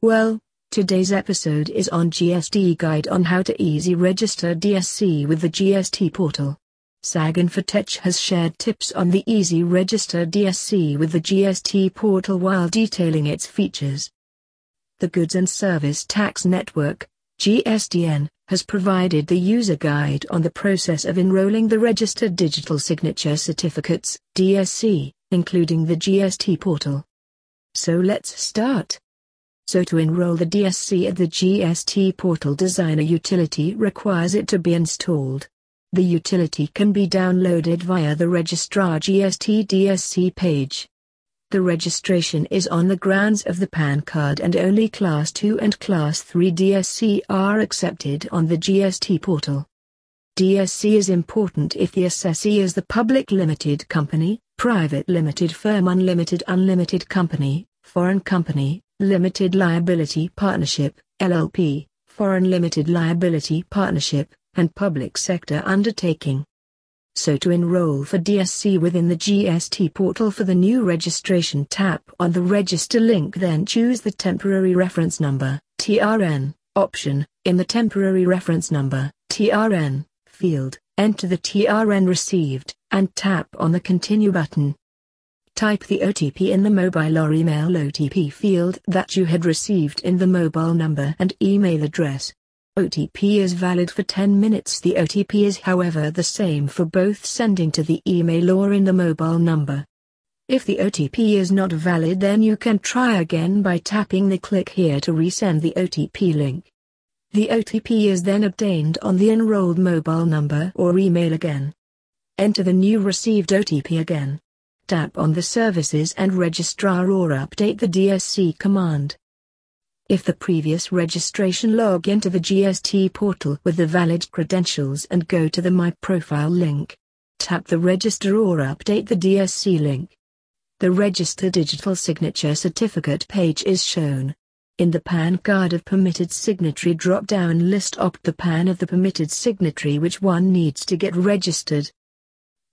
Well, today's episode is on GST Guide on how to easy register DSC with the GST portal. SAG-Infotech has shared tips on the easy register DSC with the GST portal while detailing its features. The Goods and Service Tax Network, GSTN, has provided the user guide on the process of enrolling the Registered Digital Signature Certificates, DSC, including the GST portal. So let's start. So to enroll the DSC at the GST portal designer utility requires it to be installed. The utility can be downloaded via the registrar GST DSC page. The registration is on the grounds of the PAN card and only Class 2 and Class 3 DSC are accepted on the GST portal. DSC is important if the assessee is the public limited company, private limited firm unlimited unlimited company, foreign company, Limited Liability Partnership, LLP, Foreign Limited Liability Partnership, and Public Sector Undertaking. So to enroll for DSC within the GST portal for the new registration tap on the register link then choose the temporary reference number, TRN, option, in the temporary reference number, TRN, field, enter the TRN received, and tap on the continue button. Type the OTP in the mobile or email OTP field that you had received in the mobile number and email address. OTP is valid for 10 minutes. The OTP is however the same for both sending to the email or in the mobile number. If the OTP is not valid then you can try again by tapping the click here to resend the OTP link. The OTP is then obtained on the enrolled mobile number or email again. Enter the new received OTP again tap on the Services and Registrar or update the DSC command. If the previous registration log into the GST portal with the valid credentials and go to the My Profile link. Tap the Register or update the DSC link. The Register Digital Signature Certificate page is shown. In the PAN card of permitted signatory drop-down list opt the PAN of the permitted signatory which one needs to get registered.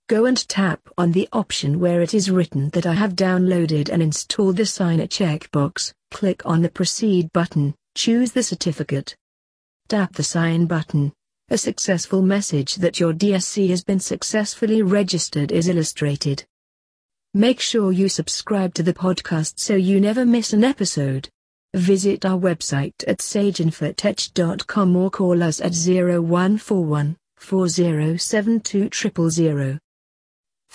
Go and tap on the option where it is written that I have downloaded and installed the signer checkbox, click on the Proceed button, choose the certificate. Tap the Sign button. A successful message that your DSC has been successfully registered is illustrated. Make sure you subscribe to the podcast so you never miss an episode. Visit our website at saginfotech.com or call us at 0141 4072 000.